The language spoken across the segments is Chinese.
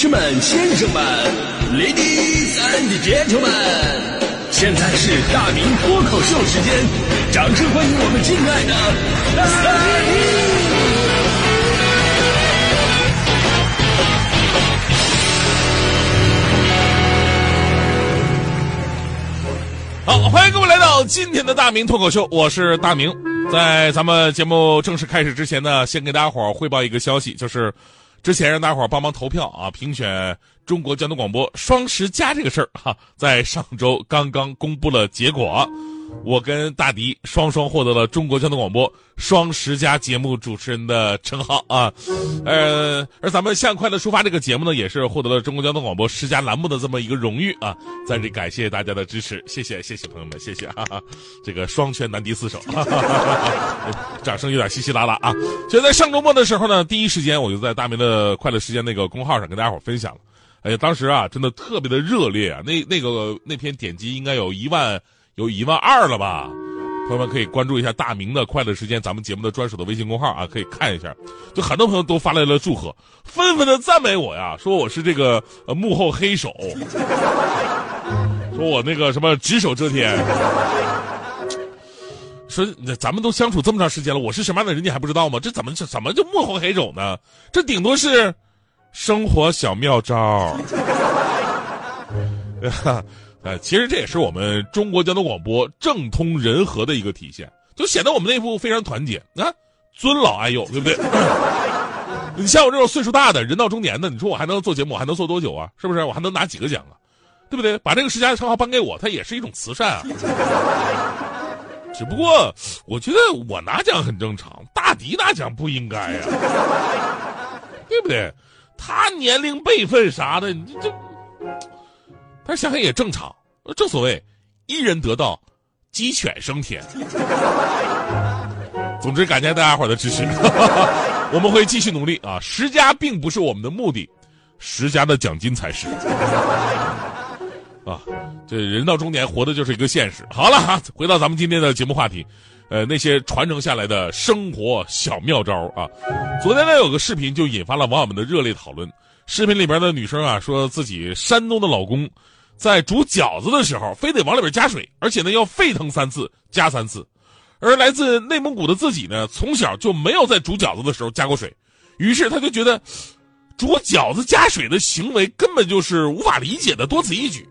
士们、先生们，Ladies and Gentlemen，现在是大明脱口秀时间，掌声欢迎我们敬爱的大明！好，欢迎各位来到今天的大明脱口秀，我是大明。在咱们节目正式开始之前呢，先给大家伙儿汇报一个消息，就是之前让大伙儿帮忙投票啊，评选中国交通广播双十佳这个事儿哈，在上周刚刚公布了结果。我跟大迪双双获得了中国交通广播双十佳节目主持人的称号啊，呃，而咱们向快乐出发这个节目呢，也是获得了中国交通广播十佳栏目的这么一个荣誉啊，在这里感谢大家的支持，谢谢谢谢朋友们，谢谢哈哈，这个双拳难敌四手，哈哈哈哈掌声有点稀稀拉拉啊。就在上周末的时候呢，第一时间我就在大明的快乐时间那个公号上跟大家伙分享了，哎呀，当时啊真的特别的热烈啊，那那个那篇点击应该有一万。有一万二了吧？朋友们可以关注一下大明的快乐时间，咱们节目的专属的微信公号啊，可以看一下。就很多朋友都发来了祝贺，纷纷的赞美我呀，说我是这个呃幕后黑手，说我那个什么只手遮天，说咱们都相处这么长时间了，我是什么样的人你还不知道吗？这怎么怎么就幕后黑手呢？这顶多是生活小妙招。呃，其实这也是我们中国交通广播政通人和的一个体现，就显得我们内部非常团结啊，尊老爱幼，对不对？你 像我这种岁数大的人到中年的，你说我还能做节目，还能做多久啊？是不是？我还能拿几个奖啊？对不对？把这个十佳的称号颁给我，它也是一种慈善啊。只不过我觉得我拿奖很正常，大迪拿奖不应该呀，对不对？他年龄辈分啥的，你这。但是想想也正常，正所谓一人得道，鸡犬升天。总之，感谢大家伙的支持，我们会继续努力啊！十佳并不是我们的目的，十佳的奖金才是。啊，这人到中年，活的就是一个现实。好了哈，回到咱们今天的节目话题，呃，那些传承下来的生活小妙招啊。昨天呢，有个视频就引发了网友们的热烈讨论。视频里边的女生啊，说自己山东的老公。在煮饺子的时候，非得往里边加水，而且呢要沸腾三次，加三次。而来自内蒙古的自己呢，从小就没有在煮饺子的时候加过水，于是他就觉得，煮饺子加水的行为根本就是无法理解的，多此一举。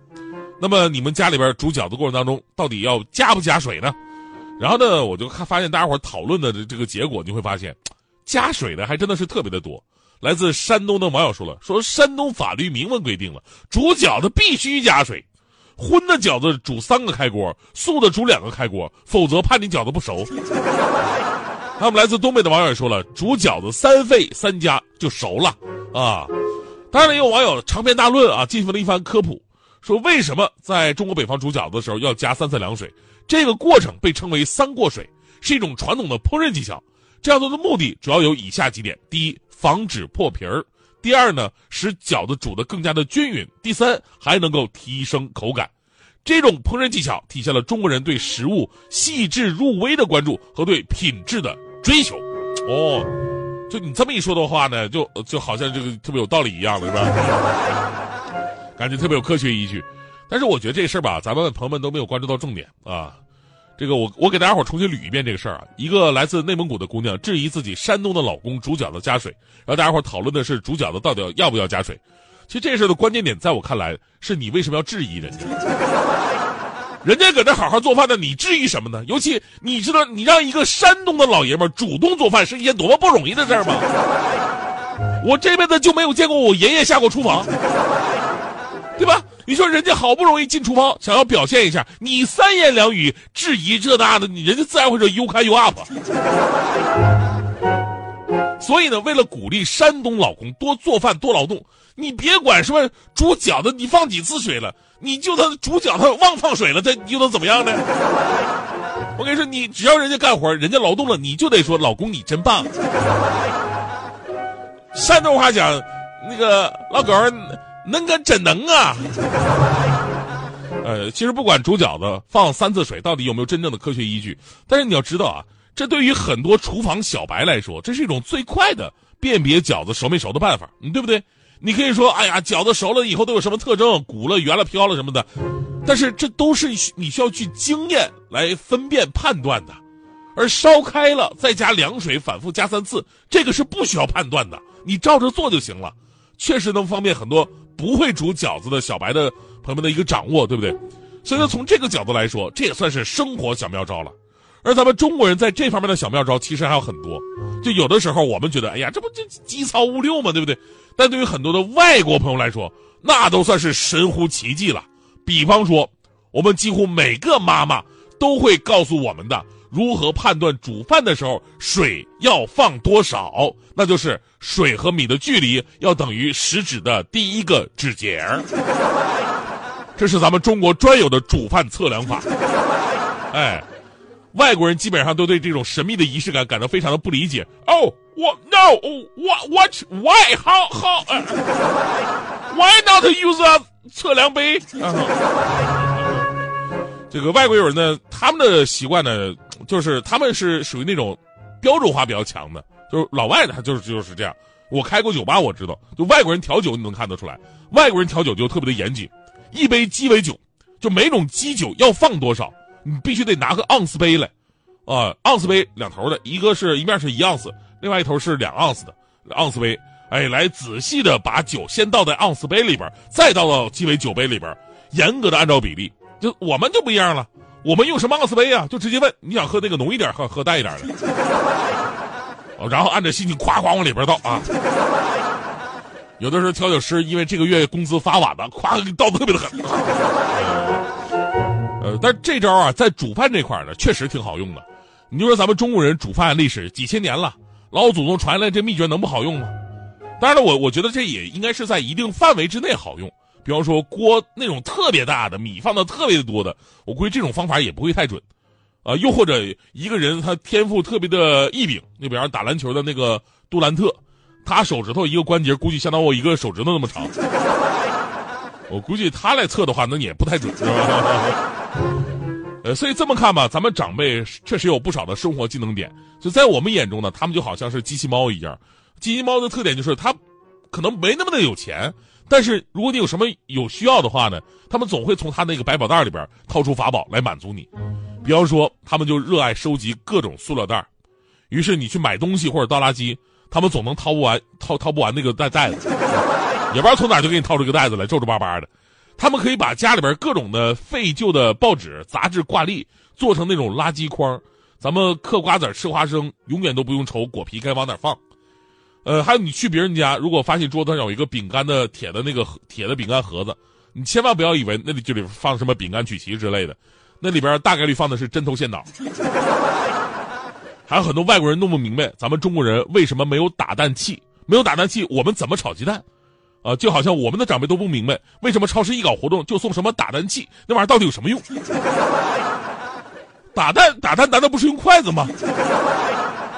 那么你们家里边煮饺子过程当中，到底要加不加水呢？然后呢，我就看发现大家伙讨论的这个结果，你会发现，加水的还真的是特别的多。来自山东的网友说了：“说山东法律明文规定了，煮饺子必须加水，荤的饺子煮三个开锅，素的煮两个开锅，否则怕你饺子不熟。”还有来自东北的网友也说了：“煮饺子三沸三加就熟了啊！”当然了，也有网友长篇大论啊，进行了一番科普，说为什么在中国北方煮饺子的时候要加三次凉水，这个过程被称为“三过水”，是一种传统的烹饪技巧。这样做的目的主要有以下几点：第一，防止破皮儿；第二呢，使饺子煮得更加的均匀；第三，还能够提升口感。这种烹饪技巧体现了中国人对食物细致入微的关注和对品质的追求。哦，就你这么一说的话呢，就就好像这个特别有道理一样的是吧？感觉特别有科学依据。但是我觉得这事儿吧，咱们朋友们都没有关注到重点啊。这个我我给大家伙重新捋一遍这个事儿啊，一个来自内蒙古的姑娘质疑自己山东的老公煮饺子加水，然后大家伙讨论的是煮饺子到底要不要加水。其实这事儿的关键点在我看来是你为什么要质疑人家？人家搁这好好做饭呢，你质疑什么呢？尤其你知道你让一个山东的老爷们主动做饭是一件多么不容易的事儿吗？我这辈子就没有见过我爷爷下过厨房，对吧？你说人家好不容易进厨房，想要表现一下，你三言两语质疑这那的，你人家自然会说 “you can you up”。所以呢，为了鼓励山东老公多做饭多劳动，你别管什么煮饺子你放几次水了，你就他煮饺子忘放水了，他又能怎么样呢？我跟你说，你只要人家干活，人家劳动了，你就得说老公你真棒。山东话讲，那个老狗能个真能啊！呃，其实不管煮饺子放三次水到底有没有真正的科学依据，但是你要知道啊，这对于很多厨房小白来说，这是一种最快的辨别饺子熟没熟的办法，对不对？你可以说，哎呀，饺子熟了以后都有什么特征，鼓了、圆了、飘了什么的，但是这都是你需要去经验来分辨判断的。而烧开了再加凉水，反复加三次，这个是不需要判断的，你照着做就行了，确实能方便很多不会煮饺子的小白的朋友们的一个掌握，对不对？所以说，从这个角度来说，这也算是生活小妙招了。而咱们中国人在这方面的小妙招其实还有很多，就有的时候我们觉得，哎呀，这不就机操物六吗？对不对？但对于很多的外国朋友来说，那都算是神乎其技了。比方说，我们几乎每个妈妈都会告诉我们的。如何判断煮饭的时候水要放多少？那就是水和米的距离要等于食指的第一个指节儿。这是咱们中国专有的煮饭测量法。哎，外国人基本上都对这种神秘的仪式感感到非常的不理解。哦，我 no，what what why how how？Why not use a 测量杯？这个外国友人呢，他们的习惯呢。就是他们是属于那种标准化比较强的，就是老外他就是就是这样。我开过酒吧，我知道，就外国人调酒你能看得出来，外国人调酒就特别的严谨，一杯鸡尾酒，就每种基酒要放多少，你必须得拿个盎司杯来，啊，盎司杯两头的，一个是一面是一盎司，另外一头是两盎司的盎司杯，哎，来仔细的把酒先倒在盎司杯里边，再倒到鸡尾酒杯里边，严格的按照比例。就我们就不一样了。我们用什么奥斯杯啊？就直接问你想喝那个浓一点，喝喝淡一点的，然后按照心情夸夸往里边倒啊。有的时候调酒师因为这个月工资发晚了，夸倒的特别的狠。呃，但这招啊，在煮饭这块呢，确实挺好用的。你就说咱们中国人煮饭历史几千年了，老祖宗传下来这秘诀能不好用吗？当然了，我我觉得这也应该是在一定范围之内好用。比方说锅那种特别大的米放的特别多的，我估计这种方法也不会太准，啊，又或者一个人他天赋特别的异禀，你比方打篮球的那个杜兰特，他手指头一个关节估计相当于我一个手指头那么长，我估计他来测的话那也不太准，是吧？呃，所以这么看吧，咱们长辈确实有不少的生活技能点，就在我们眼中呢，他们就好像是机器猫一样，机器猫的特点就是它可能没那么的有钱。但是如果你有什么有需要的话呢，他们总会从他那个百宝袋里边掏出法宝来满足你。比方说，他们就热爱收集各种塑料袋于是你去买东西或者倒垃圾，他们总能掏不完掏掏不完那个袋袋子，也不知道从哪就给你掏出个袋子来，皱皱巴巴的。他们可以把家里边各种的废旧的报纸、杂志、挂历做成那种垃圾筐，咱们嗑瓜子、吃花生，永远都不用愁果皮该往哪放。呃，还有你去别人家，如果发现桌子上有一个饼干的铁的那个铁的饼干盒子，你千万不要以为那里就里放什么饼干曲奇之类的，那里边大概率放的是针头线脑。还有很多外国人弄不明白，咱们中国人为什么没有打蛋器？没有打蛋器，我们怎么炒鸡蛋？啊，就好像我们的长辈都不明白，为什么超市一搞活动就送什么打蛋器？那玩意儿到底有什么用？打蛋打蛋难道不是用筷子吗？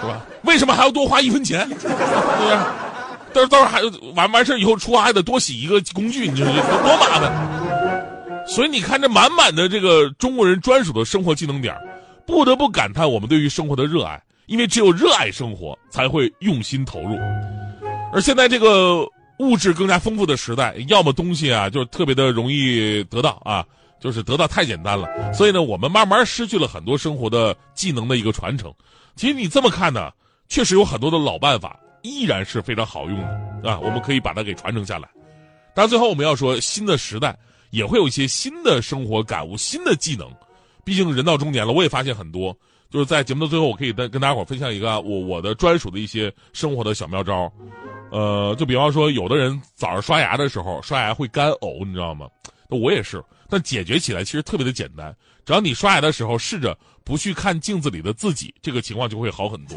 是吧？为什么还要多花一分钱？对不对？到到时候还完完事以后出还得多洗一个工具，你说多麻烦。所以你看这满满的这个中国人专属的生活技能点，不得不感叹我们对于生活的热爱。因为只有热爱生活，才会用心投入。而现在这个物质更加丰富的时代，要么东西啊就是特别的容易得到啊，就是得到太简单了。所以呢，我们慢慢失去了很多生活的技能的一个传承。其实你这么看呢，确实有很多的老办法依然是非常好用的啊，我们可以把它给传承下来。但最后我们要说，新的时代也会有一些新的生活感悟、新的技能。毕竟人到中年了，我也发现很多。就是在节目的最后，我可以跟跟大家伙分享一个我我的专属的一些生活的小妙招。呃，就比方说，有的人早上刷牙的时候刷牙会干呕，你知道吗？那我也是，但解决起来其实特别的简单，只要你刷牙的时候试着。不去看镜子里的自己，这个情况就会好很多。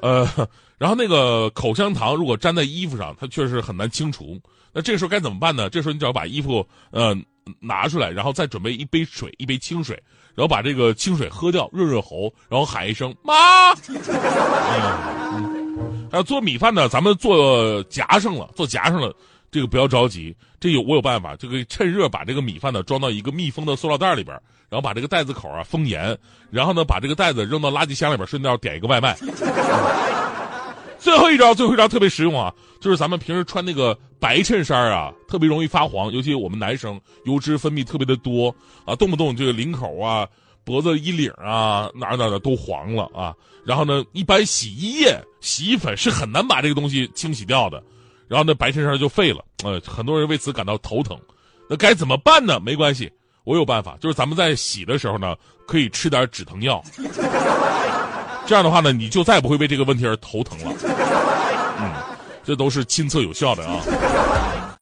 呃，然后那个口香糖如果粘在衣服上，它确实很难清除。那这个时候该怎么办呢？这时候你只要把衣服呃拿出来，然后再准备一杯水，一杯清水，然后把这个清水喝掉，润润喉，然后喊一声妈。嗯，还有做米饭呢，咱们做夹上了，做夹上了。这个不要着急，这有我有办法，就可以趁热把这个米饭呢装到一个密封的塑料袋里边，然后把这个袋子口啊封严，然后呢把这个袋子扔到垃圾箱里边，顺道点一个外卖。最后一招，最后一招特别实用啊，就是咱们平时穿那个白衬衫啊，特别容易发黄，尤其我们男生油脂分泌特别的多啊，动不动这个领口啊、脖子衣领啊哪儿哪的都黄了啊。然后呢，一般洗衣液、洗衣粉是很难把这个东西清洗掉的，然后那白衬衫就废了。呃，很多人为此感到头疼。那该怎么办呢？没关系，我有办法，就是咱们在洗的时候呢，可以吃点止疼药。这样的话呢，你就再也不会为这个问题而头疼了。嗯，这都是亲测有效的啊。